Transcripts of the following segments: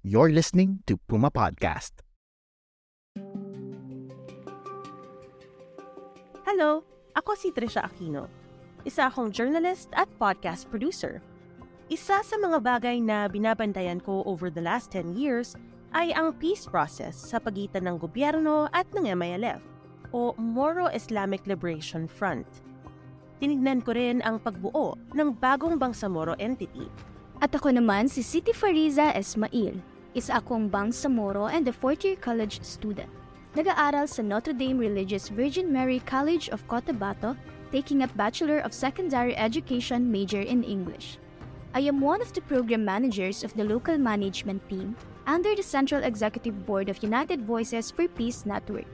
You're listening to Puma Podcast. Hello, ako si Trisha Aquino. Isa akong journalist at podcast producer. Isa sa mga bagay na binabantayan ko over the last 10 years ay ang peace process sa pagitan ng gobyerno at ng MILF o Moro Islamic Liberation Front. Tinignan ko rin ang pagbuo ng bagong Bangsamoro entity At ako naman si Siti Fariza Esmail. Isa akong Bangsamoro and a fourth-year college student. Nag-aaral sa Notre Dame Religious Virgin Mary College of Cotabato, taking up Bachelor of Secondary Education major in English. I am one of the program managers of the local management team under the Central Executive Board of United Voices for Peace Network.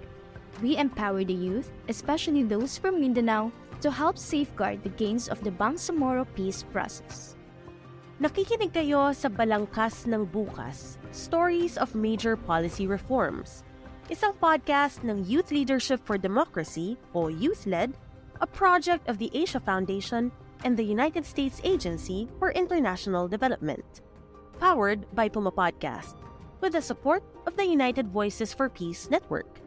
We empower the youth, especially those from Mindanao, to help safeguard the gains of the Bangsamoro peace process. Nakikinig kayo sa Balangkas ng Bukas, Stories of Major Policy Reforms. Isang podcast ng Youth Leadership for Democracy o YouthLED, a project of the Asia Foundation and the United States Agency for International Development. Powered by Puma Podcast, with the support of the United Voices for Peace Network.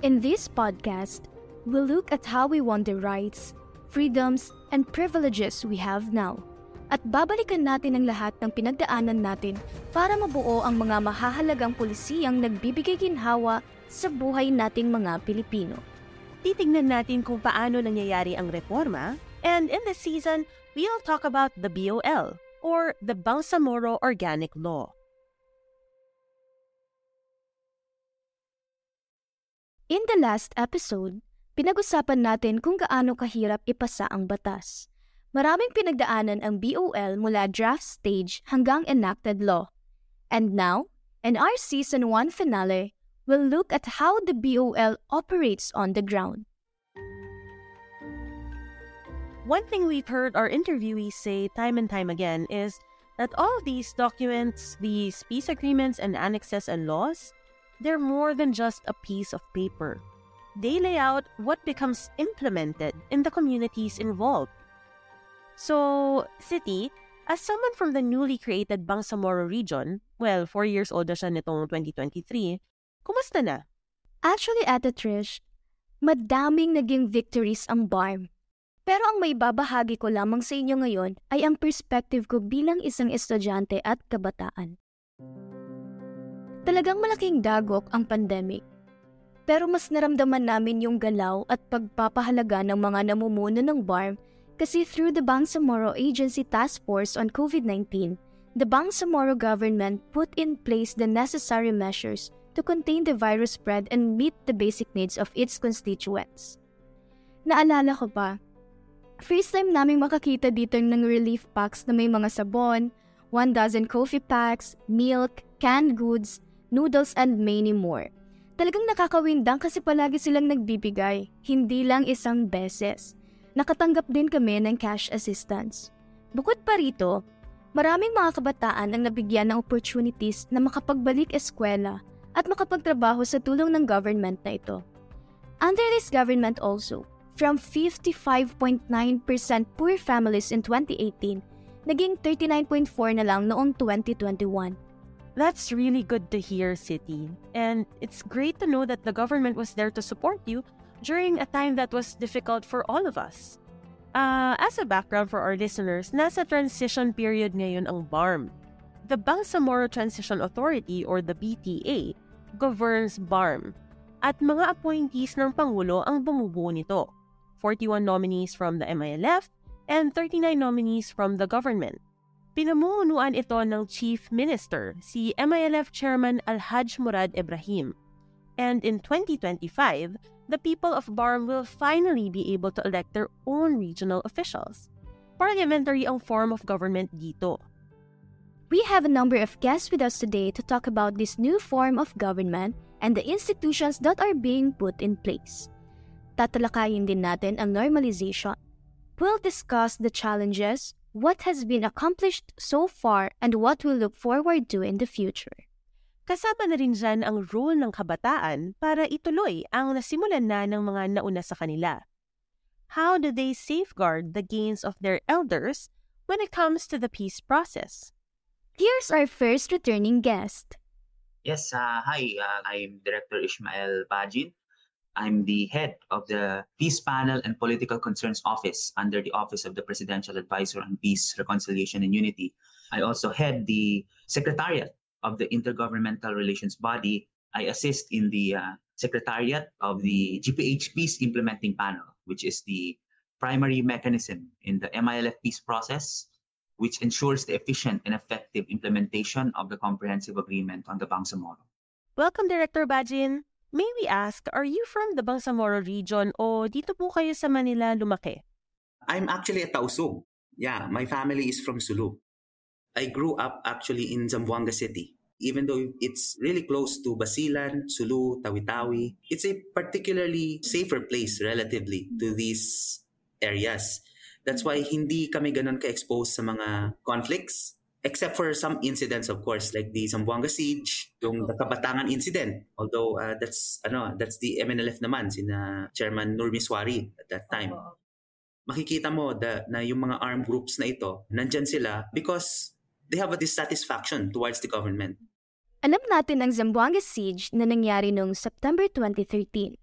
In this podcast, we'll look at how we want the rights, freedoms, and privileges we have now. At babalikan natin ang lahat ng pinagdaanan natin para mabuo ang mga mahahalagang polisiyang nagbibigay ginhawa sa buhay nating mga Pilipino. Titignan natin kung paano nangyayari ang reforma, and in this season, we'll talk about the BOL, or the Bangsamoro Organic Law. In the last episode, pinag-usapan natin kung gaano kahirap ipasa ang batas. Maraming pinagdaanan ang BOL mula draft stage hanggang enacted law. And now, in our season 1 finale, we'll look at how the BOL operates on the ground. One thing we've heard our interviewees say time and time again is that all of these documents, these peace agreements and annexes and laws, they're more than just a piece of paper. They lay out what becomes implemented in the communities involved. So, City, as someone from the newly created Bangsamoro region, well, four years old na siya nitong 2023, kumusta na? Actually, Ate Trish, madaming naging victories ang BARM. Pero ang may babahagi ko lamang sa inyo ngayon ay ang perspective ko bilang isang estudyante at kabataan. Talagang malaking dagok ang pandemic. Pero mas naramdaman namin yung galaw at pagpapahalaga ng mga namumuno ng BARM kasi through the Bangsamoro Agency Task Force on COVID-19, the Bangsamoro government put in place the necessary measures to contain the virus spread and meet the basic needs of its constituents. Naalala ko pa, first time naming makakita dito ng relief packs na may mga sabon, one dozen coffee packs, milk, canned goods, noodles, and many more. Talagang nakakawindang kasi palagi silang nagbibigay, hindi lang isang beses. Nakatanggap din kami ng cash assistance. Bukod pa rito, maraming mga kabataan ang nabigyan ng opportunities na makapagbalik eskwela at makapagtrabaho sa tulong ng government na ito. Under this government also, from 55.9% poor families in 2018, naging 39.4 na lang noong 2021. That's really good to hear, City. And it's great to know that the government was there to support you during a time that was difficult for all of us. Uh, as a background for our listeners, nasa transition period ngayon ang BARM. The Bangsamoro Transition Authority or the BTA governs BARM at mga appointees ng Pangulo ang bumubuo nito. 41 nominees from the MILF and 39 nominees from the government. Pinamumunuan ito ng Chief Minister, si MILF Chairman Alhaj Murad Ibrahim. And in 2025, the people of BARM will finally be able to elect their own regional officials. Parliamentary ang form of government dito. We have a number of guests with us today to talk about this new form of government and the institutions that are being put in place. Tatalakayin din natin ang normalization. We'll discuss the challenges, what has been accomplished so far, and what we'll look forward to in the future. Kasama na rin dyan ang role ng kabataan para ituloy ang nasimulan na ng mga nauna sa kanila. How do they safeguard the gains of their elders when it comes to the peace process? Here's our first returning guest. Yes, uh, hi, uh, I'm Director Ishmael Bajin. I'm the head of the Peace Panel and Political Concerns Office under the Office of the Presidential Advisor on Peace, Reconciliation, and Unity. I also head the Secretariat of the Intergovernmental Relations Body. I assist in the uh, Secretariat of the GPH Peace Implementing Panel, which is the primary mechanism in the MILF peace process, which ensures the efficient and effective implementation of the comprehensive agreement on the Bangsamoro. Welcome, Director Bajin. May we ask, are you from the Bangsamoro region o dito po kayo sa Manila lumaki? I'm actually a Tausug. Yeah, my family is from Sulu. I grew up actually in Zamboanga City. Even though it's really close to Basilan, Sulu, Tawi-Tawi, it's a particularly safer place relatively to these areas. That's why hindi kami ganun ka-expose sa mga conflicts except for some incidents of course like the Zamboanga siege yung Kabatangan incident although uh, that's ano that's the MNLF naman sina Chairman Nur Miswari at that time makikita mo da, na yung mga armed groups na ito nandyan sila because they have a dissatisfaction towards the government Alam natin ang Zamboanga siege na nangyari noong September 2013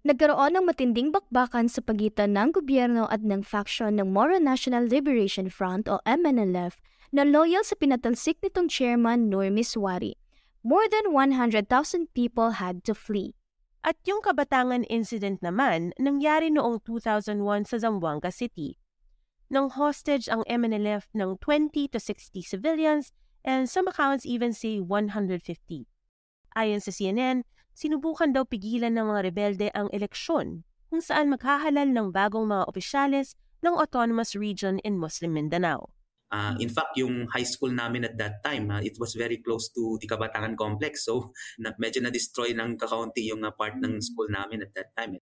Nagkaroon ng matinding bakbakan sa pagitan ng gobyerno at ng faction ng Moro National Liberation Front o MNLF na loyal sa pinatalsik nitong chairman Nur Miswari. More than 100,000 people had to flee. At yung Kabatangan incident naman nangyari noong 2001 sa Zamboanga City. Nang hostage ang MNLF ng 20 to 60 civilians and some accounts even say 150. Ayon sa CNN, sinubukan daw pigilan ng mga rebelde ang eleksyon kung saan maghahalal ng bagong mga opisyales ng autonomous region in Muslim Mindanao. Uh, in fact, yung high school namin at that time, uh, it was very close to the Kabatangan Complex. So, na, medyo na-destroy ng kakaunti yung uh, part ng school namin at that time.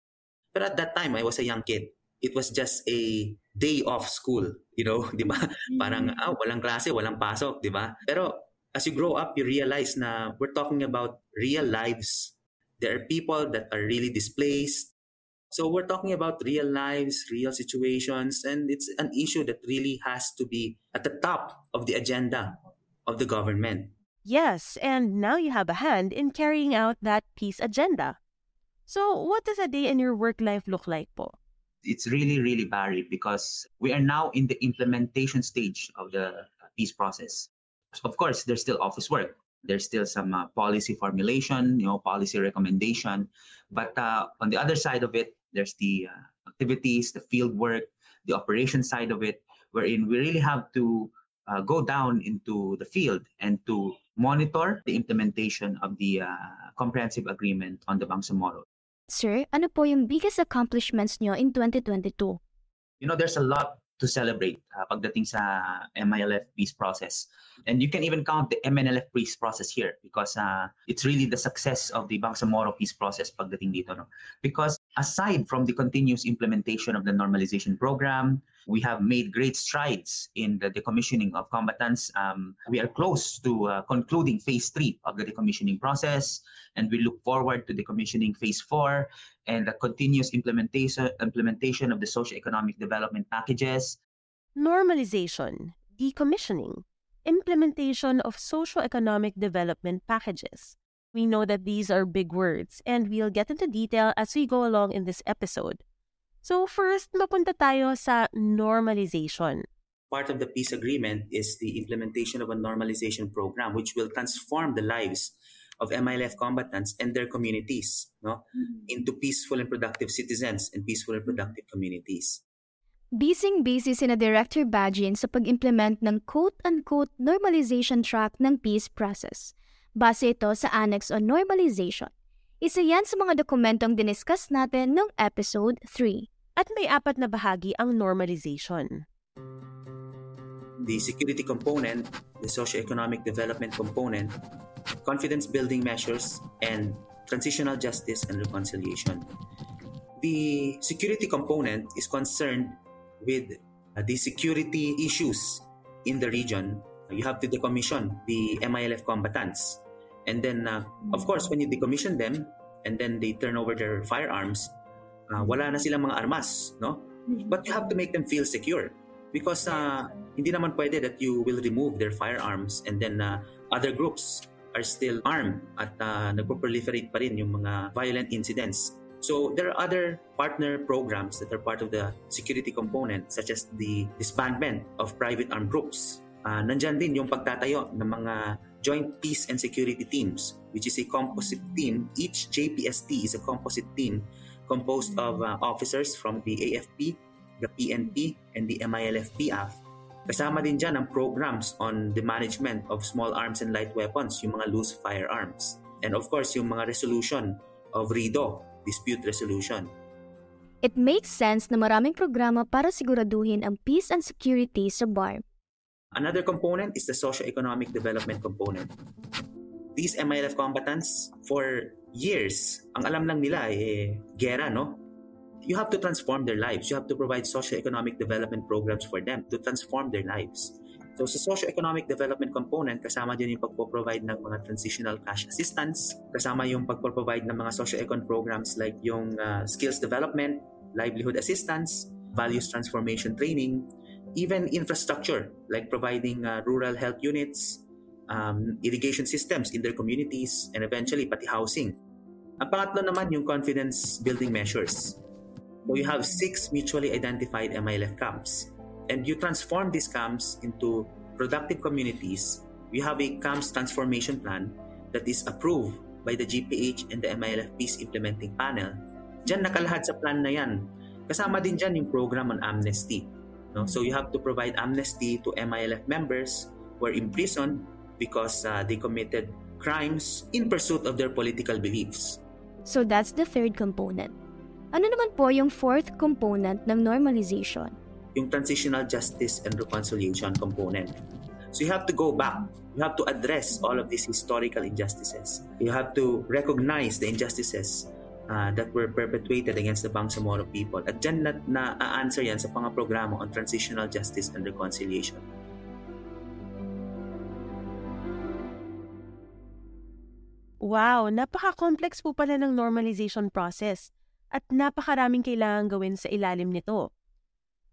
Pero at that time, I was a young kid. It was just a day off school, you know, di ba? Parang, ah, walang klase, walang pasok, di ba? Pero as you grow up, you realize na we're talking about real lives There are people that are really displaced. So we're talking about real lives, real situations, and it's an issue that really has to be at the top of the agenda of the government. Yes, and now you have a hand in carrying out that peace agenda. So, what does a day in your work life look like po? It's really, really varied because we are now in the implementation stage of the peace process. Of course, there's still office work. There's still some uh, policy formulation, you know, policy recommendation. But uh, on the other side of it, there's the uh, activities, the field work, the operation side of it, wherein we really have to uh, go down into the field and to monitor the implementation of the uh, comprehensive agreement on the Bangsamoro. Sir, ano po yung biggest accomplishments nyo in 2022? You know, there's a lot to celebrate uh, pagdating sa MILF peace process. And you can even count the MNLF peace process here because uh, it's really the success of the Bangsamoro peace process pagdating dito. No? Because aside from the continuous implementation of the normalization program, we have made great strides in the decommissioning of combatants. Um, we are close to uh, concluding phase three of the decommissioning process, and we look forward to decommissioning phase four and the continuous implementation implementation of the socio-economic development packages. Normalization, decommissioning, implementation of socio-economic development packages. We know that these are big words, and we'll get into detail as we go along in this episode. So first, mapunta tayo sa normalization. Part of the peace agreement is the implementation of a normalization program which will transform the lives of MILF combatants and their communities no, mm-hmm. into peaceful and productive citizens and peaceful and productive communities. Bising-busy sina Director Bajin sa pag-implement ng quote-unquote normalization track ng peace process. Base ito sa Annex on Normalization. Isa yan sa mga dokumentong diniscuss natin noong episode 3. At may apat na bahagi ang normalization. The security component, the socio-economic development component, confidence building measures, and transitional justice and reconciliation. The security component is concerned with uh, the security issues in the region. You have to decommission the MILF combatants. And then, uh, of course, when you decommission them and then they turn over their firearms, uh, wala na silang mga armas, no? But you have to make them feel secure because uh, hindi naman pwede that you will remove their firearms and then uh, other groups are still armed at uh, nagpo-proliferate pa rin yung mga violent incidents. So there are other partner programs that are part of the security component such as the disbandment of private armed groups. Uh, nandyan din yung pagtatayo ng mga Joint Peace and Security Teams which is a composite team. Each JPST is a composite team composed of uh, officers from the AFP, the PNP, and the MILF-PAF Kasama din dyan ang programs on the management of small arms and light weapons, yung mga loose firearms. And of course, yung mga resolution of RIDO, dispute resolution. It makes sense na maraming programa para siguraduhin ang peace and security sa BARM. Another component is the socio-economic development component. These MILF combatants, for years, ang alam lang nila eh, gera, no? you have to transform their lives. You have to provide socio-economic development programs for them to transform their lives. So sa socio-economic development component, kasama din yung pagpo-provide ng mga transitional cash assistance, kasama yung pagpo-provide ng mga socio-econ programs like yung uh, skills development, livelihood assistance, values transformation training, even infrastructure like providing uh, rural health units, um, irrigation systems in their communities, and eventually pati housing. Ang pangatlo naman yung confidence building measures So you have six mutually identified MILF camps. And you transform these camps into productive communities. You have a camps transformation plan that is approved by the GPH and the MILF Peace Implementing Panel. Diyan nakalahad sa plan na yan. Kasama din dyan yung program on amnesty. No? So you have to provide amnesty to MILF members who are imprisoned because uh, they committed crimes in pursuit of their political beliefs. So that's the third component. Ano naman po yung fourth component ng normalization? Yung transitional justice and reconciliation component. So you have to go back. You have to address all of these historical injustices. You have to recognize the injustices uh, that were perpetuated against the Bangsamoro people. At dyan na, na-answer yan sa mga programa on transitional justice and reconciliation. Wow, napaka-complex po pala ng normalization process at napakaraming kailangan gawin sa ilalim nito.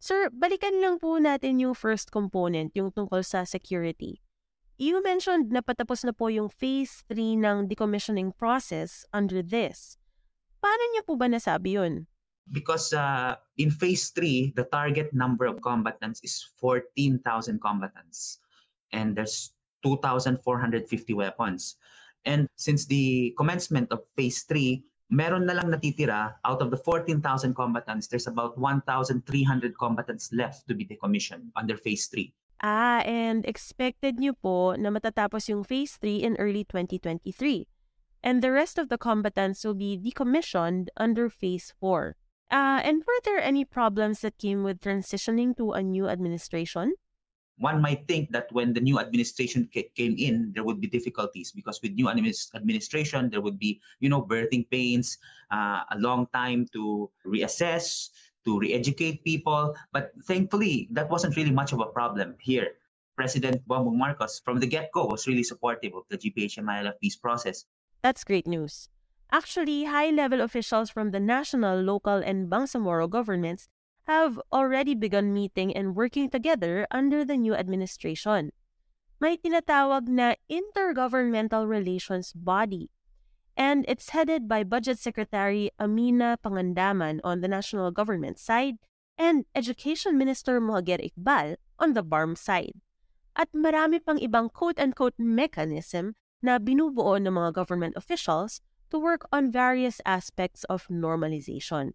Sir, balikan lang po natin yung first component, yung tungkol sa security. You mentioned na patapos na po yung phase 3 ng decommissioning process under this. Paano niyo po ba nasabi yun? Because uh, in phase 3, the target number of combatants is 14,000 combatants. And there's 2,450 weapons. And since the commencement of phase 3, meron na lang natitira out of the 14,000 combatants, there's about 1,300 combatants left to be decommissioned under phase 3. Ah, and expected nyo po na matatapos yung phase 3 in early 2023. And the rest of the combatants will be decommissioned under phase 4. Uh, and were there any problems that came with transitioning to a new administration? one might think that when the new administration came in, there would be difficulties because with new administration, there would be, you know, birthing pains, uh, a long time to reassess, to re-educate people. But thankfully, that wasn't really much of a problem here. President Bongbong Marcos, from the get-go, was really supportive of the GPHMILF peace process. That's great news. Actually, high-level officials from the national, local, and Bangsamoro governments have already begun meeting and working together under the new administration. May tinatawag na Intergovernmental Relations Body, and it's headed by Budget Secretary Amina Pangandaman on the national government side and Education Minister Mohager Iqbal on the BARM side. At marami pang ibang quote-unquote mechanism na binubuo ng mga government officials to work on various aspects of normalization.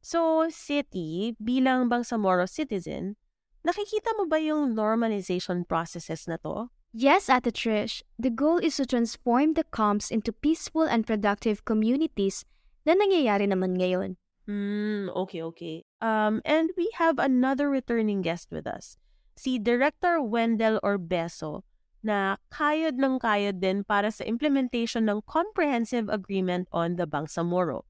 So, City, bilang Bangsamoro citizen, nakikita mo ba yung normalization processes na to? Yes, Ate Trish. The goal is to transform the camps into peaceful and productive communities na nangyayari naman ngayon. Hmm, okay, okay. Um, and we have another returning guest with us. Si Director Wendell Orbeso na kayod ng kayod din para sa implementation ng Comprehensive Agreement on the Bangsamoro.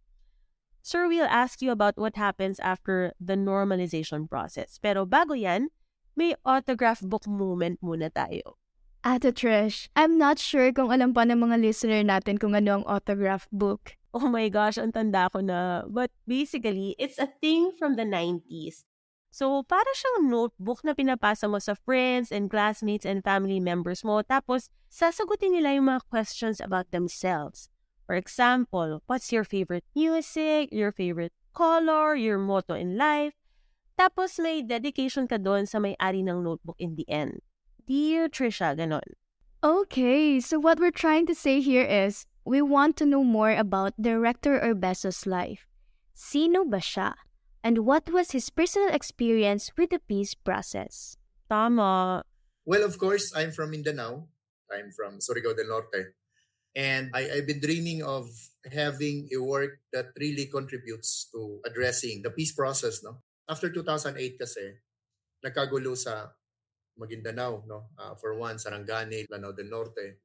Sir, we'll ask you about what happens after the normalization process. Pero bago yan, may autograph book moment muna tayo. Ate Trish, I'm not sure kung alam pa ng mga listener natin kung ano ang autograph book. Oh my gosh, ang tanda ko na. But basically, it's a thing from the 90s. So, para siyang notebook na pinapasa mo sa friends and classmates and family members mo. Tapos, sasagutin nila yung mga questions about themselves. For example, what's your favorite music, your favorite color, your motto in life. Tapos, may dedication ka doon sa may-ari ng notebook in the end. Dear Trisha, ganon. Okay, so what we're trying to say here is, we want to know more about Director Urbeso's life. Sino ba siya? And what was his personal experience with the peace process? Tama. Well, of course, I'm from Mindanao. I'm from Surigao del Norte. And I, I've been dreaming of having a work that really contributes to addressing the peace process. No? After 2008 kasi, nagkagulo sa Maguindanao, no? Uh, for one, Sarangani, Lanao del Norte.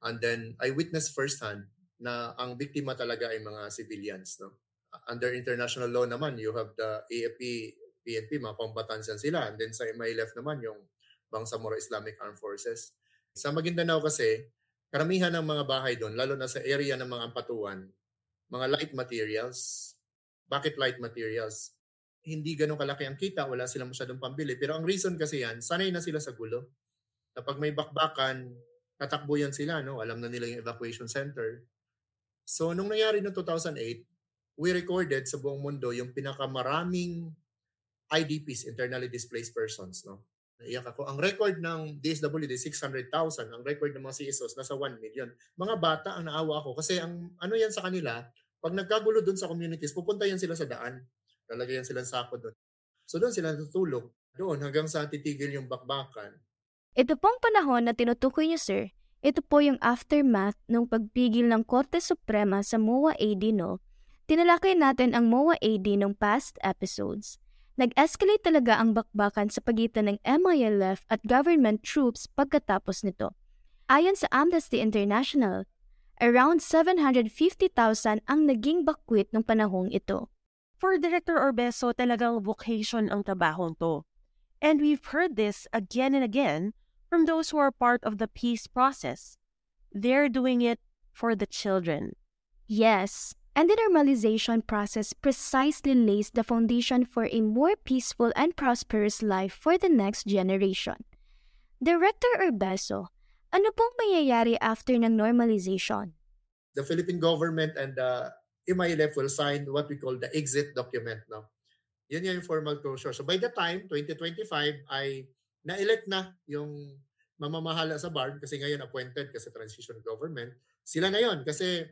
And then I witnessed firsthand na ang biktima talaga ay mga civilians. No? Under international law naman, you have the AFP, PNP, mga combatants yan sila. And then sa MILF naman, yung Bangsamoro Islamic Armed Forces. Sa Maguindanao kasi, karamihan ng mga bahay doon, lalo na sa area ng mga ampatuan, mga light materials. Bakit light materials? Hindi ganun kalaki ang kita, wala silang masyadong pambili. Pero ang reason kasi yan, sanay na sila sa gulo. Kapag may bakbakan, tatakbo yan sila, no? alam na nila yung evacuation center. So, nung nangyari noong 2008, we recorded sa buong mundo yung pinakamaraming IDPs, internally displaced persons. No? Naiyak ako. Ang record ng DSWD, 600,000. Ang record ng mga CSOs, nasa 1 million. Mga bata ang naawa ako. Kasi ang ano yan sa kanila, pag nagkagulo doon sa communities, pupunta yan sila sa daan. Lalagay yan sila sa sako doon. So doon sila natutulog. Doon hanggang sa titigil yung bakbakan. Ito pong panahon na tinutukoy niyo, sir, ito po yung aftermath ng pagpigil ng Korte Suprema sa MOA AD Tinalakay natin ang MOA AD ng past episodes. Nag-escalate talaga ang bakbakan sa pagitan ng MILF at government troops pagkatapos nito. Ayon sa Amnesty International, around 750,000 ang naging bakwit ng panahong ito. For Director Orbeso, talagang vocation ang trabahong to. And we've heard this again and again from those who are part of the peace process. They're doing it for the children. Yes, and the normalization process precisely lays the foundation for a more peaceful and prosperous life for the next generation. Director Urbeso, ano pong mayayari after ng normalization? The Philippine government and the MILF will sign what we call the exit document. No? Yun yung formal closure. So by the time, 2025, ay na-elect na yung mamamahala sa BARD kasi ngayon appointed kasi transition government. Sila na yon kasi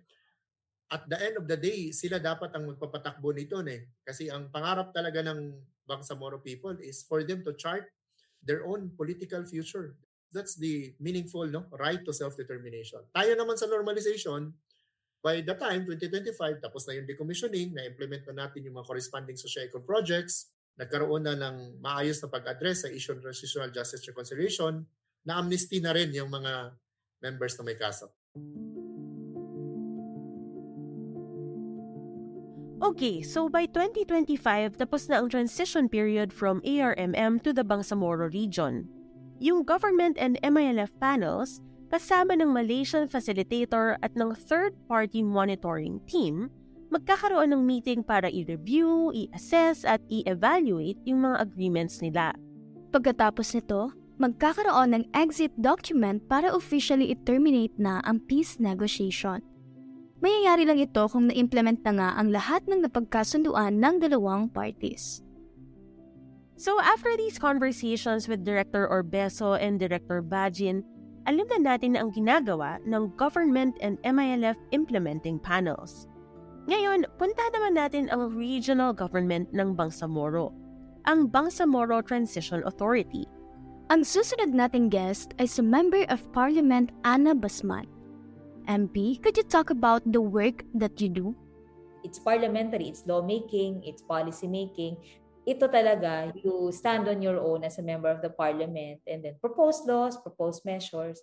at the end of the day, sila dapat ang magpapatakbo nito eh. Kasi ang pangarap talaga ng Bangsamoro people is for them to chart their own political future. That's the meaningful no right to self-determination. Tayo naman sa normalization, by the time 2025, tapos na yung decommissioning, na-implement na natin yung mga corresponding socio-econ projects, nagkaroon na ng maayos na pag-address sa issue ng transitional justice reconciliation, na amnesty na rin yung mga members na may kaso. Okay, so by 2025, tapos na ang transition period from ARMM to the Bangsamoro region. Yung government and MILF panels, kasama ng Malaysian facilitator at ng third-party monitoring team, magkakaroon ng meeting para i-review, i-assess at i-evaluate yung mga agreements nila. Pagkatapos nito, magkakaroon ng exit document para officially i-terminate na ang peace negotiation. Mayayari lang ito kung na-implement na nga ang lahat ng napagkasunduan ng dalawang parties. So after these conversations with Director Orbeso and Director Bajin, alam na natin na ang ginagawa ng government and MILF implementing panels. Ngayon, punta naman natin ang regional government ng Bangsamoro, ang Bangsamoro Transition Authority. Ang susunod nating guest ay si Member of Parliament Ana Basman MP, could you talk about the work that you do? It's parliamentary, it's lawmaking, it's policy making. Ito talaga, you stand on your own as a member of the parliament and then propose laws, propose measures.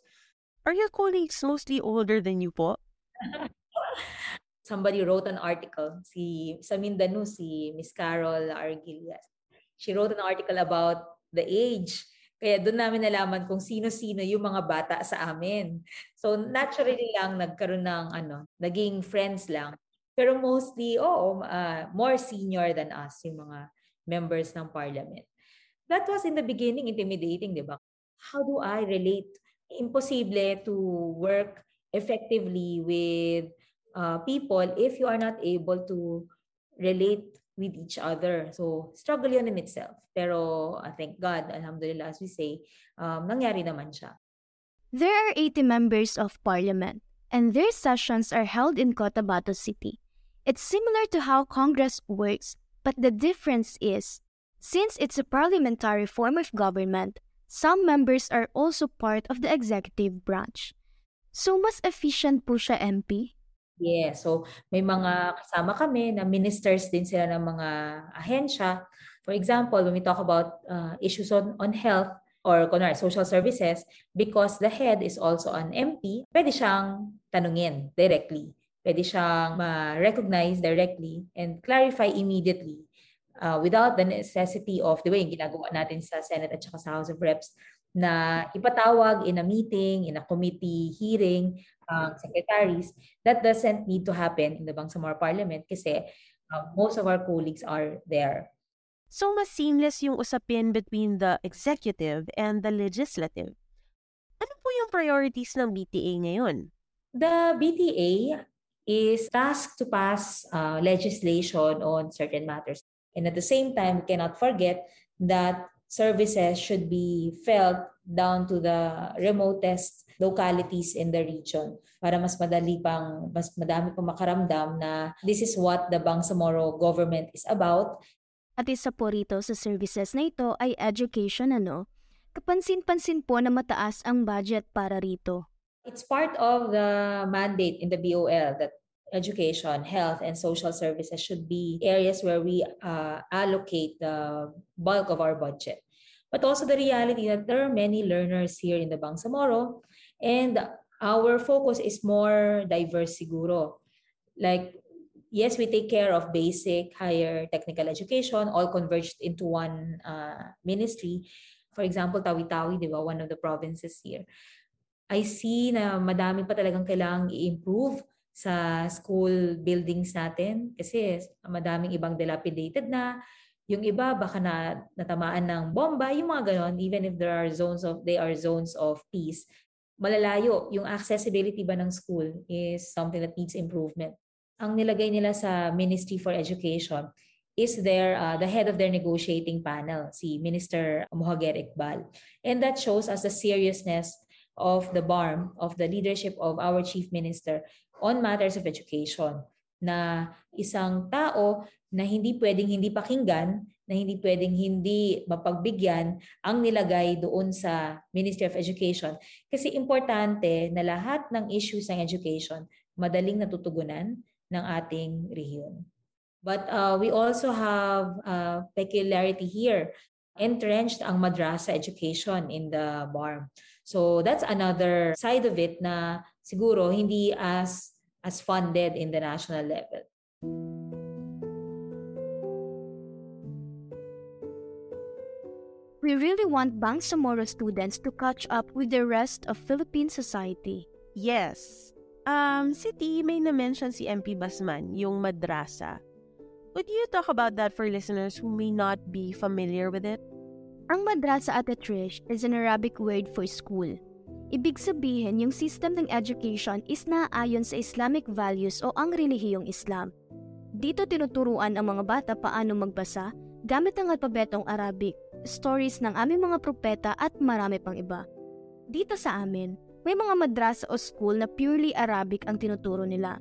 Are your colleagues mostly older than you po? Somebody wrote an article, si, sa Mindanao, si Miss Carol Argilias. She wrote an article about the age kaya doon namin nalaman kung sino-sino yung mga bata sa amin. So naturally lang nagkaroon ng ano, naging friends lang. Pero mostly, oo, uh, more senior than us yung mga members ng parliament. That was in the beginning intimidating, di ba? How do I relate? Imposible to work effectively with uh, people if you are not able to relate with each other. So, struggle yun in itself. Pero, uh, thank God, alhamdulillah, as we say, um, nangyari naman siya. There are 80 members of parliament, and their sessions are held in Cotabato City. It's similar to how Congress works, but the difference is, since it's a parliamentary form of government, some members are also part of the executive branch. So, mas efficient po siya, MP? Yeah, so may mga kasama kami na ministers din sila ng mga ahensya. For example, when we talk about uh, issues on, on health, or kunwari, social services, because the head is also an MP, pwede siyang tanungin directly. Pwede siyang ma-recognize directly and clarify immediately uh, without the necessity of, the way, yung ginagawa natin sa Senate at saka sa House of Reps, na ipatawag in a meeting, in a committee hearing, uh, secretaries, that doesn't need to happen in the Bangsamoro Parliament kasi uh, most of our colleagues are there. So mas seamless yung usapin between the executive and the legislative. Ano po yung priorities ng BTA ngayon? The BTA is tasked to pass uh, legislation on certain matters. And at the same time, we cannot forget that services should be felt down to the remotest localities in the region para mas madali pang mas madami pang makaramdam na this is what the Bangsamoro government is about At isa po rito sa services na ito ay education ano. Kapansin-pansin po na mataas ang budget para rito. It's part of the mandate in the BOL that education, health, and social services should be areas where we uh, allocate the bulk of our budget. But also the reality that there are many learners here in the Bangsamoro and our focus is more diverse siguro. Like yes, we take care of basic, higher technical education, all converged into one uh, ministry. For example, Tawi-Tawi, di ba, one of the provinces here. I see na madami pa talagang kailangang i-improve sa school buildings natin kasi madaming ibang dilapidated na. Yung iba baka na natamaan ng bomba, yung mga ganon, even if there are zones of they are zones of peace. Malalayo, yung accessibility ba ng school is something that needs improvement ang nilagay nila sa Ministry for Education is their uh, the head of their negotiating panel, si Minister Mohager Iqbal. And that shows us the seriousness of the BARM, of the leadership of our Chief Minister on matters of education na isang tao na hindi pwedeng hindi pakinggan, na hindi pwedeng hindi mapagbigyan ang nilagay doon sa Ministry of Education. Kasi importante na lahat ng issues ng education madaling natutugunan, ng ating rehiyon. But uh, we also have a peculiarity here. Entrenched ang madrasa education in the BARM. So that's another side of it na siguro hindi as as funded in the national level. We really want Bangsamoro students to catch up with the rest of Philippine society. Yes, Um, City, may na-mention si MP Basman, yung madrasa. Would you talk about that for listeners who may not be familiar with it? Ang madrasa at Trish is an Arabic word for school. Ibig sabihin, yung system ng education is naayon sa Islamic values o ang relihiyong Islam. Dito tinuturuan ang mga bata paano magbasa gamit ang alpabetong Arabic, stories ng aming mga propeta at marami pang iba. Dito sa amin, may mga madrasa o school na purely Arabic ang tinuturo nila.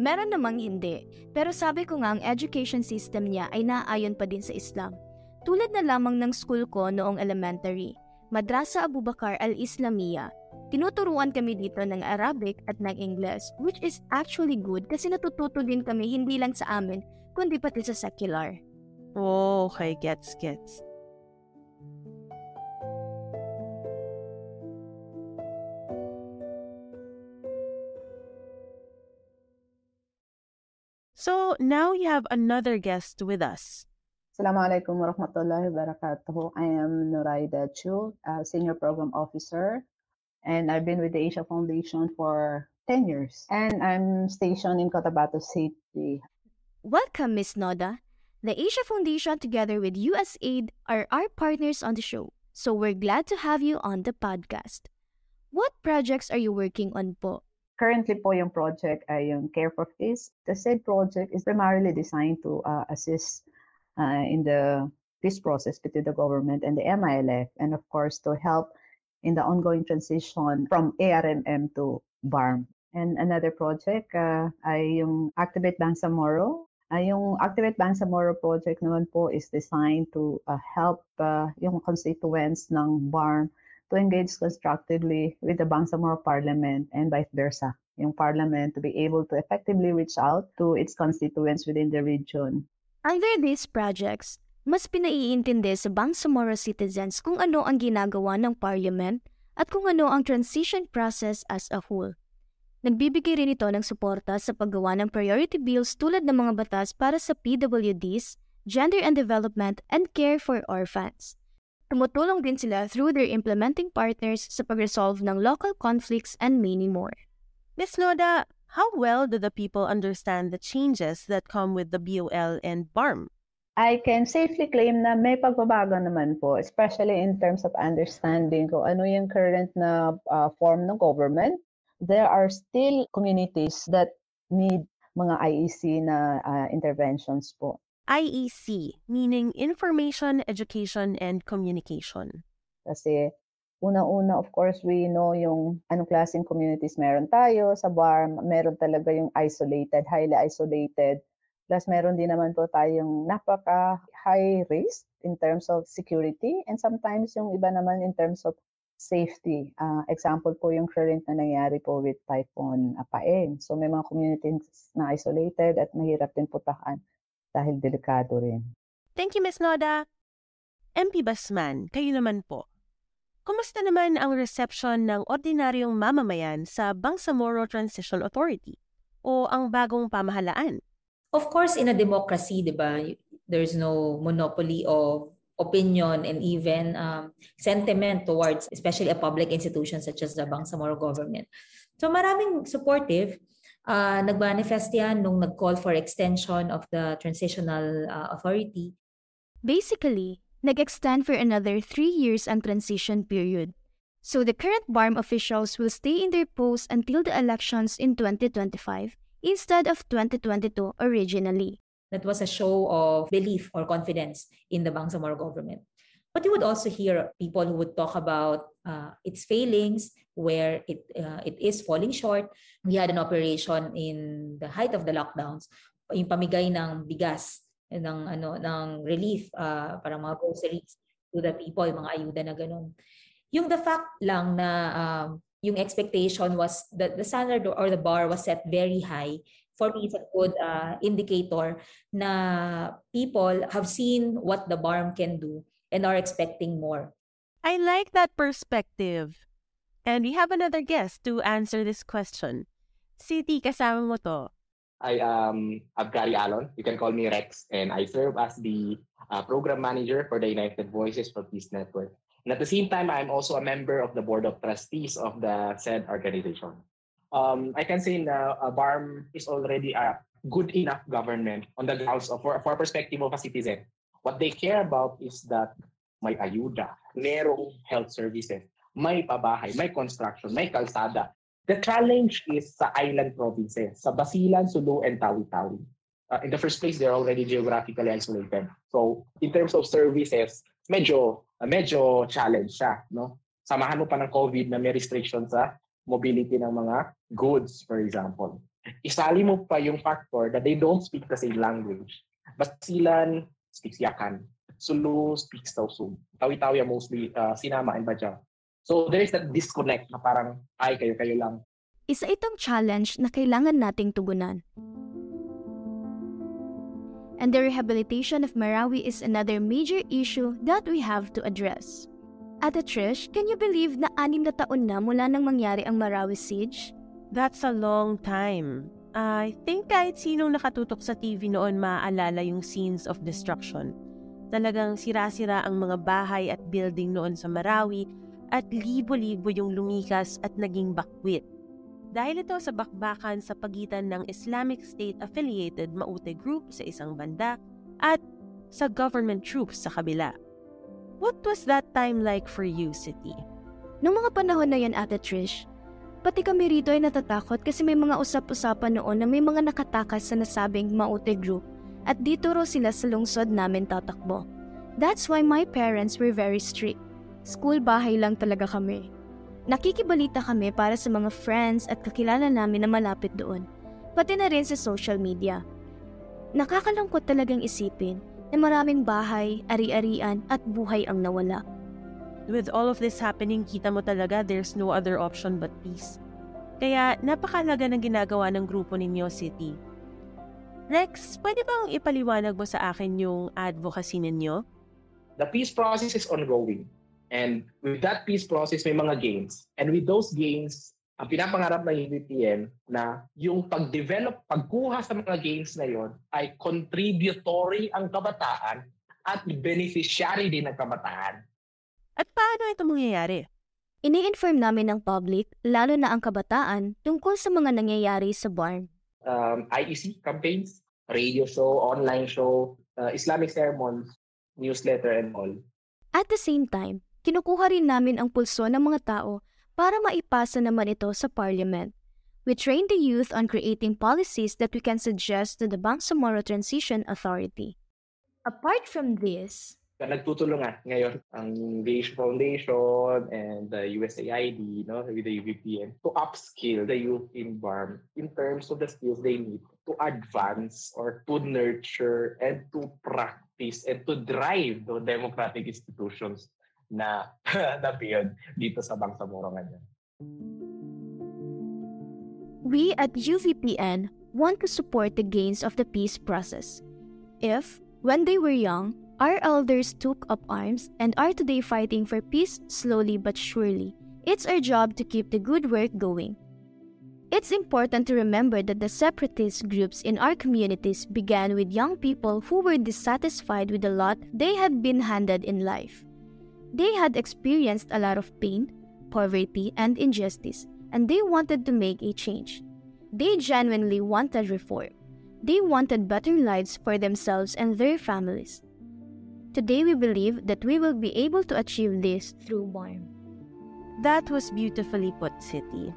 Meron namang hindi, pero sabi ko nga ang education system niya ay naayon pa din sa Islam. Tulad na lamang ng school ko noong elementary, Madrasa Abu Bakar al-Islamiyya. Tinuturuan kami dito ng Arabic at ng English, which is actually good kasi natututo din kami hindi lang sa amin, kundi pati sa secular. Oh, okay, gets, gets. So now you have another guest with us. Assalamualaikum warahmatullahi wabarakatuh. I am Nuraida Chu, Senior Program Officer, and I've been with the Asia Foundation for 10 years. And I'm stationed in Cotabato City. Welcome, Miss Noda. The Asia Foundation together with USAID are our partners on the show, so we're glad to have you on the podcast. What projects are you working on po? Currently po yung project ay yung Care for Peace. The said project is primarily designed to uh, assist uh, in the peace process between the government and the MILF and of course to help in the ongoing transition from ARMM to BARM. And another project uh, ay yung Activate Bangsamoro. Uh, yung Activate Bangsamoro project naman po is designed to uh, help uh, yung constituents ng BARM to engage constructively with the Bangsamoro Parliament and vice versa. Yung Parliament to be able to effectively reach out to its constituents within the region. Under these projects, mas pinaiintindi sa Bangsamoro citizens kung ano ang ginagawa ng Parliament at kung ano ang transition process as a whole. Nagbibigay rin ito ng suporta sa paggawa ng priority bills tulad ng mga batas para sa PWDs, gender and development, and care for orphans. Tumutulong din sila through their implementing partners sa pag-resolve ng local conflicts and many more. Miss Noda, how well do the people understand the changes that come with the BOL and BARM? I can safely claim na may pagbabago naman po, especially in terms of understanding kung ano yung current na uh, form ng government. There are still communities that need mga IEC na uh, interventions po. IEC, meaning Information, Education, and Communication. Kasi una-una, of course, we know yung anong klaseng communities meron tayo sa bar. Meron talaga yung isolated, highly isolated Plus, meron din naman po tayong napaka-high risk in terms of security and sometimes yung iba naman in terms of safety. Uh, example po yung current na nangyari po with Typhoon Apaeng. So may mga communities na isolated at mahirap din putahan dahil delikado rin. Thank you, Ms. Noda. MP Basman, kayo naman po. Kumusta naman ang reception ng ordinaryong mamamayan sa Bangsamoro Transition Authority o ang bagong pamahalaan? Of course, in a democracy, di ba, there's no monopoly of opinion and even um, sentiment towards especially a public institution such as the Bangsamoro government. So maraming supportive. Uh, nag-manifest yan nung nag-call for extension of the transitional uh, authority. Basically, nag-extend for another three years ang transition period. So the current BARM officials will stay in their posts until the elections in 2025 instead of 2022 originally. That was a show of belief or confidence in the Bangsamoro government. But you would also hear people who would talk about uh, its failings, where it uh, it is falling short. We had an operation in the height of the lockdowns, yung pamigay ng bigas, ng ano ng relief uh, para mga groceries to the people, yung mga ayuda na ganun. Yung the fact lang na um, yung expectation was that the standard or the bar was set very high for me it's a good uh, indicator na people have seen what the BARM can do and are expecting more. I like that perspective. And we have another guest to answer this question. City, kasama mo to. I am Abkari Alon. You can call me Rex. And I serve as the uh, program manager for the United Voices for Peace Network. And at the same time, I'm also a member of the board of trustees of the said organization. Um, I can say that uh, BARM is already a good enough government on the grounds of, for, for perspective of a citizen. What they care about is that may ayuda, merong health services, may pabahay, may construction, may kalsada. The challenge is sa island provinces, sa Basilan, Sulu, and Tawi-Tawi. Uh, in the first place, they're already geographically isolated. So in terms of services, medyo uh, medyo challenge siya, no? Samahan mo pa ng COVID na may restriction sa mobility ng mga goods, for example. Isali mo pa yung factor that they don't speak the same language. Basilan speaks Yakan. Sulu speaks Tausug. Tawi-Tawi mostly uh, Sinama and Bajau. So there is that disconnect na parang, ay, kayo-kayo lang. Isa itong challenge na kailangan nating tugunan. and the rehabilitation of Marawi is another major issue that we have to address. Ate Trish, can you believe na anim na taon na mula nang mangyari ang Marawi siege? That's a long time. I think kahit sinong nakatutok sa TV noon maaalala yung scenes of destruction. Talagang sira-sira ang mga bahay at building noon sa Marawi at libo-libo yung lumikas at naging bakwit. Dahil ito sa bakbakan sa pagitan ng Islamic State-affiliated Maute Group sa isang banda at sa government troops sa kabila. What was that time like for you, City? Noong mga panahon na yan, Ate Trish, pati kami rito ay natatakot kasi may mga usap-usapan noon na may mga nakatakas sa nasabing Maute Group at dito raw sila sa lungsod namin tatakbo. That's why my parents were very strict. School bahay lang talaga kami. Nakikibalita kami para sa mga friends at kakilala namin na malapit doon, pati na rin sa social media. Nakakalungkot talagang isipin na maraming bahay, ari-arian at buhay ang nawala. With all of this happening, kita mo talaga there's no other option but peace. Kaya napakalaga ng ginagawa ng grupo ninyo, City. Rex, pwede bang ipaliwanag mo sa akin yung advocacy ninyo? The peace process is ongoing. And with that peace process, may mga gains. And with those gains, ang pinapangarap ng UVPN na yung pag-develop, pagkuha sa mga gains na yon ay contributory ang kabataan at beneficiary din ng kabataan. At paano ito mangyayari? Ini-inform namin ng public, lalo na ang kabataan, tungkol sa mga nangyayari sa barn. Um, IEC campaigns, radio show, online show, uh, Islamic sermons, newsletter and all. At the same time, kinukuha rin namin ang pulso ng mga tao para maipasa naman ito sa Parliament. We train the youth on creating policies that we can suggest to the Bangsamoro Transition Authority. Apart from this, nagtutulungan ngayon ang Aviation Foundation and the USAID no, with the UVPN to upskill the youth in BARM in terms of the skills they need to advance or to nurture and to practice and to drive the democratic institutions na dito sa. We at UVPN want to support the gains of the peace process. If, when they were young, our elders took up arms and are today fighting for peace slowly but surely, it's our job to keep the good work going. It's important to remember that the separatist groups in our communities began with young people who were dissatisfied with the lot they had been handed in life. They had experienced a lot of pain, poverty, and injustice, and they wanted to make a change. They genuinely wanted reform. They wanted better lives for themselves and their families. Today, we believe that we will be able to achieve this through BARM. That was beautifully put, City.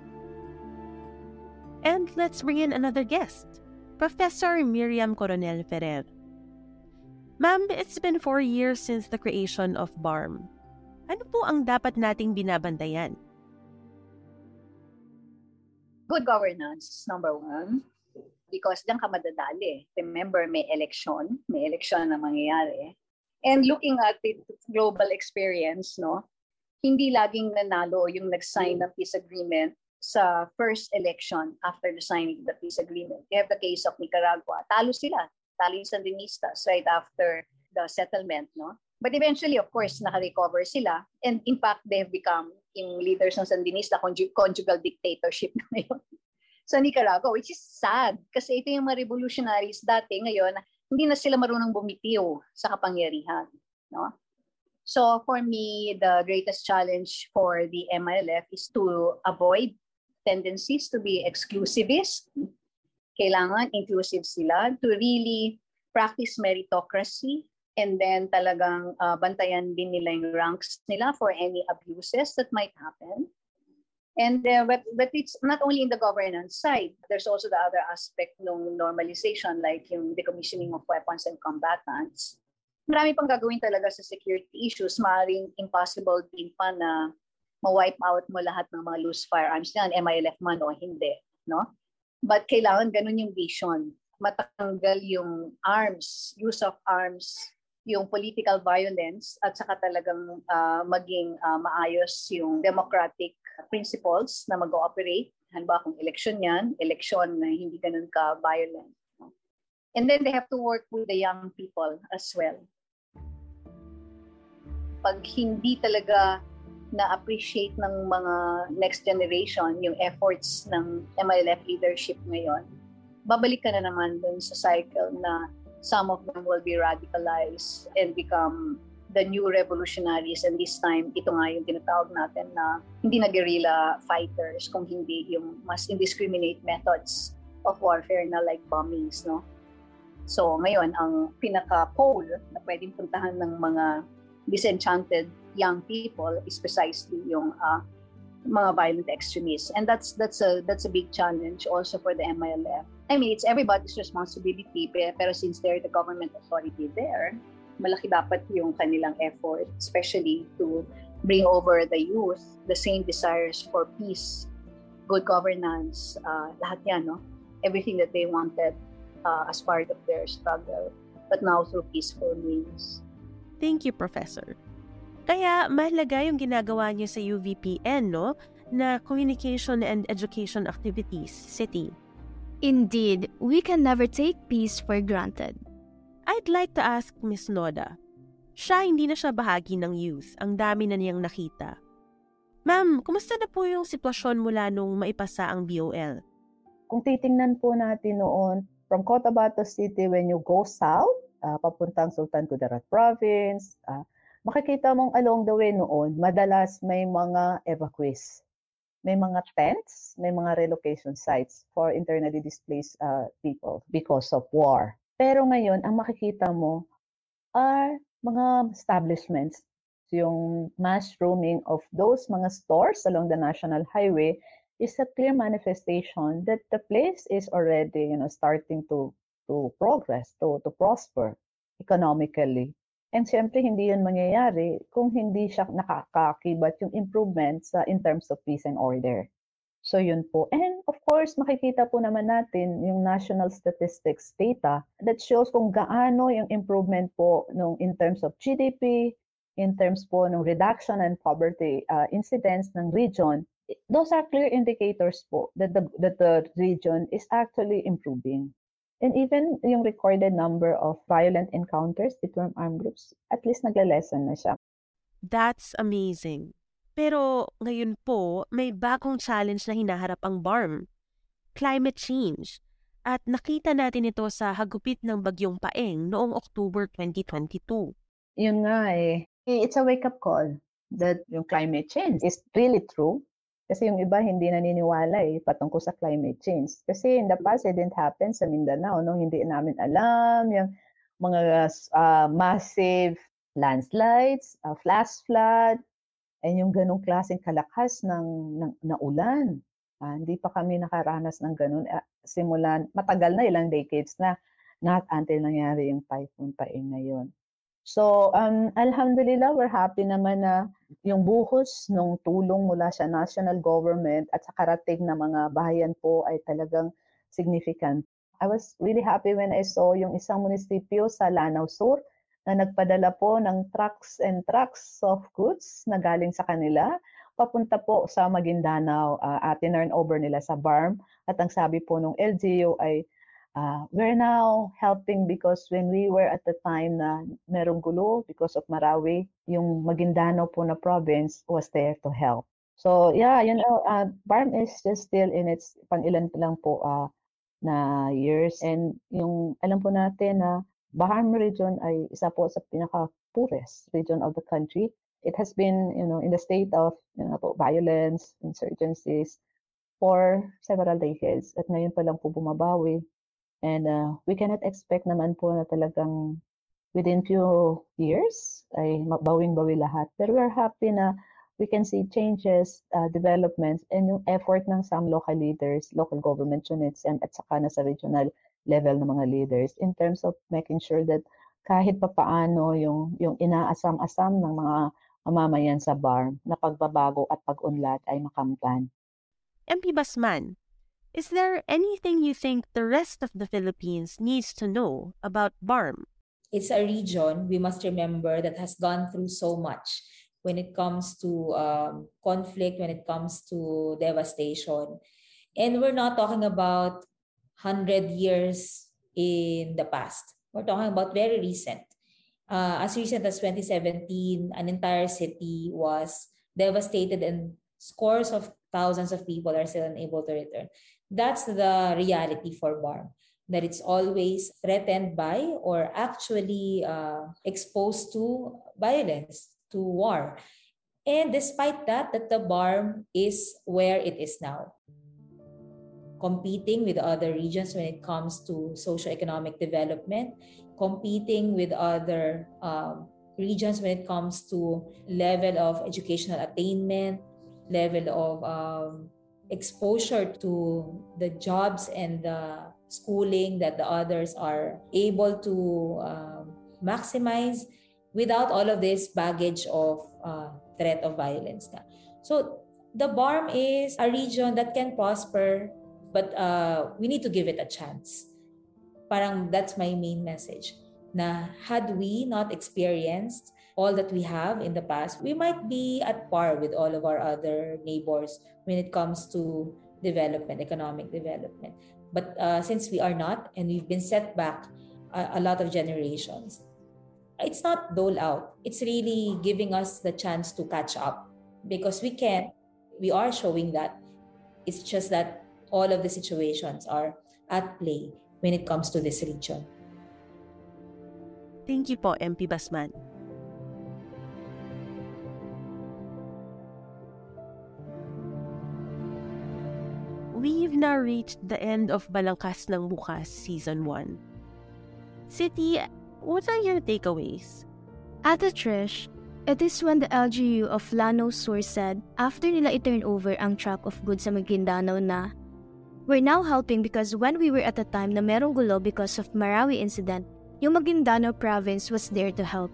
And let's bring in another guest, Professor Miriam Coronel Ferrer. Ma'am, it's been four years since the creation of BARM. Ano po ang dapat nating binabantayan? Good governance, number one. Because diyan ka madadali. Remember, may election. May election na mangyayari. And looking at the global experience, no, hindi laging nanalo yung nag-sign ng peace agreement sa first election after the signing of the peace agreement. You have the case of Nicaragua. Talo sila. Talo yung Sandinistas right after the settlement, no? But eventually, of course, naka-recover sila. And in fact, they have become yung leaders ng Sandinista, conjug- conjugal dictatorship na ngayon sa Nicaragua, which is sad. Kasi ito yung mga revolutionaries dati ngayon, hindi na sila marunong bumitiw sa kapangyarihan. No? So for me, the greatest challenge for the MILF is to avoid tendencies to be exclusivist. Kailangan inclusive sila to really practice meritocracy and then talagang uh, bantayan din nila yung ranks nila for any abuses that might happen. And uh, but but it's not only in the governance side. There's also the other aspect ng normalization like yung decommissioning of weapons and combatants. Marami pang gagawin talaga sa security issues. Maring impossible din pa na ma-wipe out mo lahat ng mga loose firearms yan, MILF man o hindi. No? But kailangan ganun yung vision. Matanggal yung arms, use of arms, yung political violence at saka talagang uh, maging uh, maayos yung democratic principles na mag-ooperate. Halimbawa kung election yan, election na hindi ganun ka-violent. And then they have to work with the young people as well. Pag hindi talaga na-appreciate ng mga next generation yung efforts ng MLF leadership ngayon, babalik ka na naman dun sa cycle na some of them will be radicalized and become the new revolutionaries. And this time ito nga yung tinatawag natin na hindi na guerrilla fighters kung hindi yung mas indiscriminate methods of warfare na like bombings no? So ngayon, ang pinaka-pole na pwedeng puntahan ng mga disenchanted young people is precisely yung uh, mga violent extremists. And that's that's a that's a big challenge also for the MILF. I mean, it's everybody's responsibility, pero since they're the government authority there, malaki dapat yung kanilang effort, especially to bring over the youth the same desires for peace, good governance, uh, lahat yan, no? Everything that they wanted uh, as part of their struggle, but now through peaceful means. Thank you, Professor. Kaya mahalaga yung ginagawa niyo sa UVPN, no? Na communication and education activities, city. Indeed, we can never take peace for granted. I'd like to ask Miss Noda. Siya hindi na siya bahagi ng youth. Ang dami na niyang nakita. Ma'am, kumusta na po yung sitwasyon mula nung maipasa ang BOL? Kung titingnan po natin noon, from Cotabato City, when you go south, uh, papuntang Sultan Kudarat Province, uh, makikita mong along the way noon, madalas may mga evacuees. May mga tents, may mga relocation sites for internally displaced uh, people because of war. Pero ngayon, ang makikita mo are mga establishments. Yung mass roaming of those mga stores along the national highway is a clear manifestation that the place is already, you know, starting to to progress, to to prosper economically. And siyempre, hindi yun mangyayari kung hindi siya nakakakibat yung improvements uh, in terms of peace and order. So yun po. And of course, makikita po naman natin yung national statistics data that shows kung gaano yung improvement po nung in terms of GDP, in terms po ng reduction and poverty uh, incidence ng region. Those are clear indicators po that the, that the region is actually improving. And even yung recorded number of violent encounters between armed groups, at least nagle-lessen na siya. That's amazing. Pero ngayon po, may bagong challenge na hinaharap ang BARM. Climate change. At nakita natin ito sa hagupit ng Bagyong Paeng noong October 2022. Yun nga eh. It's a wake-up call that yung climate change is really true kasi yung iba hindi naniniwala eh patungkol sa climate change. Kasi in the past, it didn't happen sa Mindanao. No? Hindi namin alam yung mga uh, massive landslides, uh, flash flood, and yung ganong klaseng kalakas ng, ng, na ulan. Uh, hindi pa kami nakaranas ng ganun. Uh, simulan, matagal na, ilang decades na, not until nangyari yung typhoon paing na yun. So, um, alhamdulillah, we're happy naman na yung buhos ng tulong mula sa national government at sa karating na mga bayan po ay talagang significant. I was really happy when I saw yung isang munisipyo sa Lanao Sur na nagpadala po ng trucks and trucks of goods na galing sa kanila papunta po sa Maguindanao uh, at turn over nila sa BARM at ang sabi po ng LGU ay uh, we're now helping because when we were at the time na merong gulo because of Marawi, yung Maguindanao po na province was there to help. So yeah, you know, uh, BARM is just still in its pang-ilan pa lang po uh, na years and yung alam po natin na Baham region ay isa po sa pinaka-poorest region of the country. It has been, you know, in the state of you know, violence, insurgencies for several decades. At ngayon pa lang po bumabawi. And uh, we cannot expect naman po na talagang within few years ay bawing-bawi lahat. Pero we're happy na we can see changes, uh, developments, and yung effort ng some local leaders, local government units, and at saka na sa regional level ng mga leaders in terms of making sure that kahit pa paano yung, yung inaasam-asam ng mga mamamayan sa bar na pagbabago at pag-unlad ay makamtan. MP Basman, Is there anything you think the rest of the Philippines needs to know about BARM? It's a region, we must remember, that has gone through so much when it comes to um, conflict, when it comes to devastation. And we're not talking about 100 years in the past. We're talking about very recent. Uh, as recent as 2017, an entire city was devastated and scores of thousands of people are still unable to return. That's the reality for BARM, that it's always threatened by or actually uh, exposed to violence, to war. And despite that, that the BARM is where it is now. competing with other regions when it comes to socioeconomic development, competing with other um, regions when it comes to level of educational attainment, level of um, exposure to the jobs and the schooling that the others are able to uh, maximize without all of this baggage of uh, threat of violence. So the BARM is a region that can prosper, but uh, we need to give it a chance. Parang that's my main message. Na had we not experienced all that we have in the past, we might be at par with all of our other neighbors when it comes to development, economic development. But uh, since we are not, and we've been set back a, a lot of generations, it's not dole out. It's really giving us the chance to catch up because we can. We are showing that. It's just that all of the situations are at play when it comes to this region. Thank you po, MP Basman. We've now reached the end of Balangkas ng Bukas Season 1. City, what are your takeaways? Ate Trish, it is when the LGU of Lano Sur said after nila i-turn over ang truck of goods sa Maguindanao na We're now helping because when we were at a time na merong gulo because of Marawi incident, yung Maguindanao province was there to help.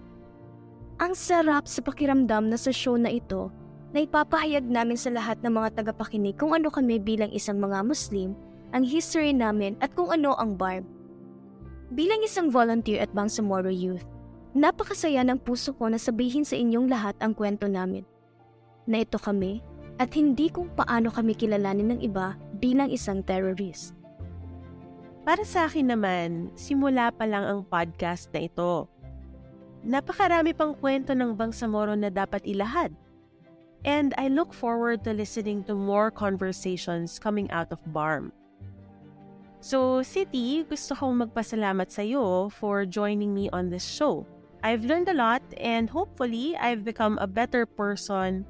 Ang sarap sa pakiramdam na sa show na ito, na ipapahayag namin sa lahat ng mga tagapakinig kung ano kami bilang isang mga Muslim, ang history namin at kung ano ang BARB. Bilang isang volunteer at Bangsamoro Youth, napakasaya ng puso ko na sabihin sa inyong lahat ang kwento namin. Na ito kami at hindi kung paano kami kilalanin ng iba bilang isang terrorist. Para sa akin naman, simula pa lang ang podcast na ito. Napakarami pang kwento ng Bangsamoro na dapat ilahad and I look forward to listening to more conversations coming out of BARM. So, City, gusto kong magpasalamat sa iyo for joining me on this show. I've learned a lot and hopefully I've become a better person,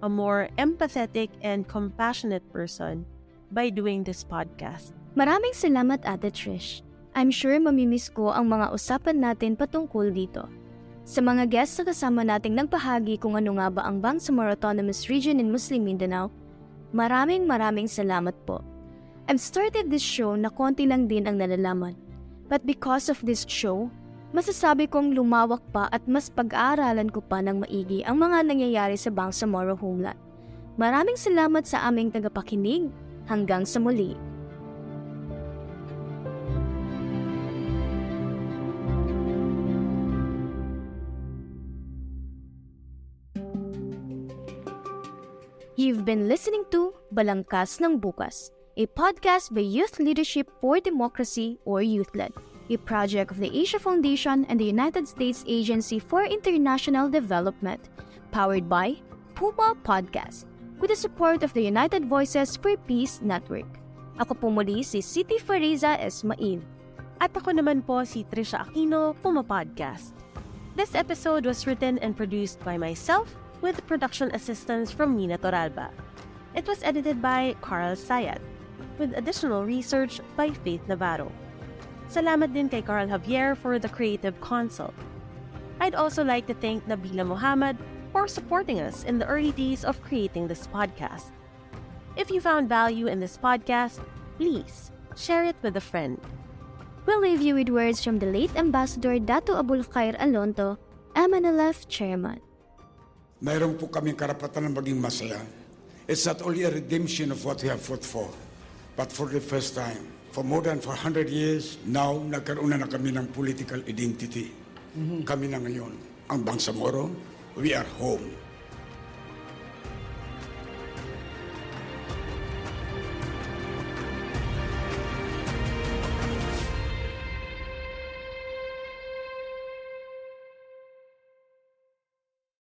a more empathetic and compassionate person by doing this podcast. Maraming salamat Ate Trish. I'm sure mamimiss ko ang mga usapan natin patungkol dito. Sa mga guests na kasama nating nagpahagi kung ano nga ba ang Bangsamoro Autonomous Region in Muslim Mindanao, maraming maraming salamat po. I've started this show na konti lang din ang nalalaman. But because of this show, masasabi kong lumawak pa at mas pag-aaralan ko pa ng maigi ang mga nangyayari sa Bangsamoro Homeland. Maraming salamat sa aming tagapakinig. Hanggang sa muli. You've been listening to Balangkas ng Bukas, a podcast by Youth Leadership for Democracy or YouthLed, a project of the Asia Foundation and the United States Agency for International Development, powered by Puma Podcast, with the support of the United Voices for Peace Network. Ako po muli si Siti Fariza Esmail. At ako naman po si Trisha Aquino, Puma Podcast. This episode was written and produced by myself, with production assistance from Nina Toralba. It was edited by Carl Sayat, with additional research by Faith Navarro. Salamat din kay Carl Javier for the creative consult. I'd also like to thank Nabila Muhammad for supporting us in the early days of creating this podcast. If you found value in this podcast, please share it with a friend. We'll leave you with words from the late Ambassador Dato Abul Khair Alonto, MNLF Chairman. Mayroon po kaming karapatan na maging masaya. It's not only a redemption of what we have fought for, but for the first time, for more than 400 years, now nagkaroon na, na kami ng political identity. Kami na ngayon, ang Bangsamoro, we are home.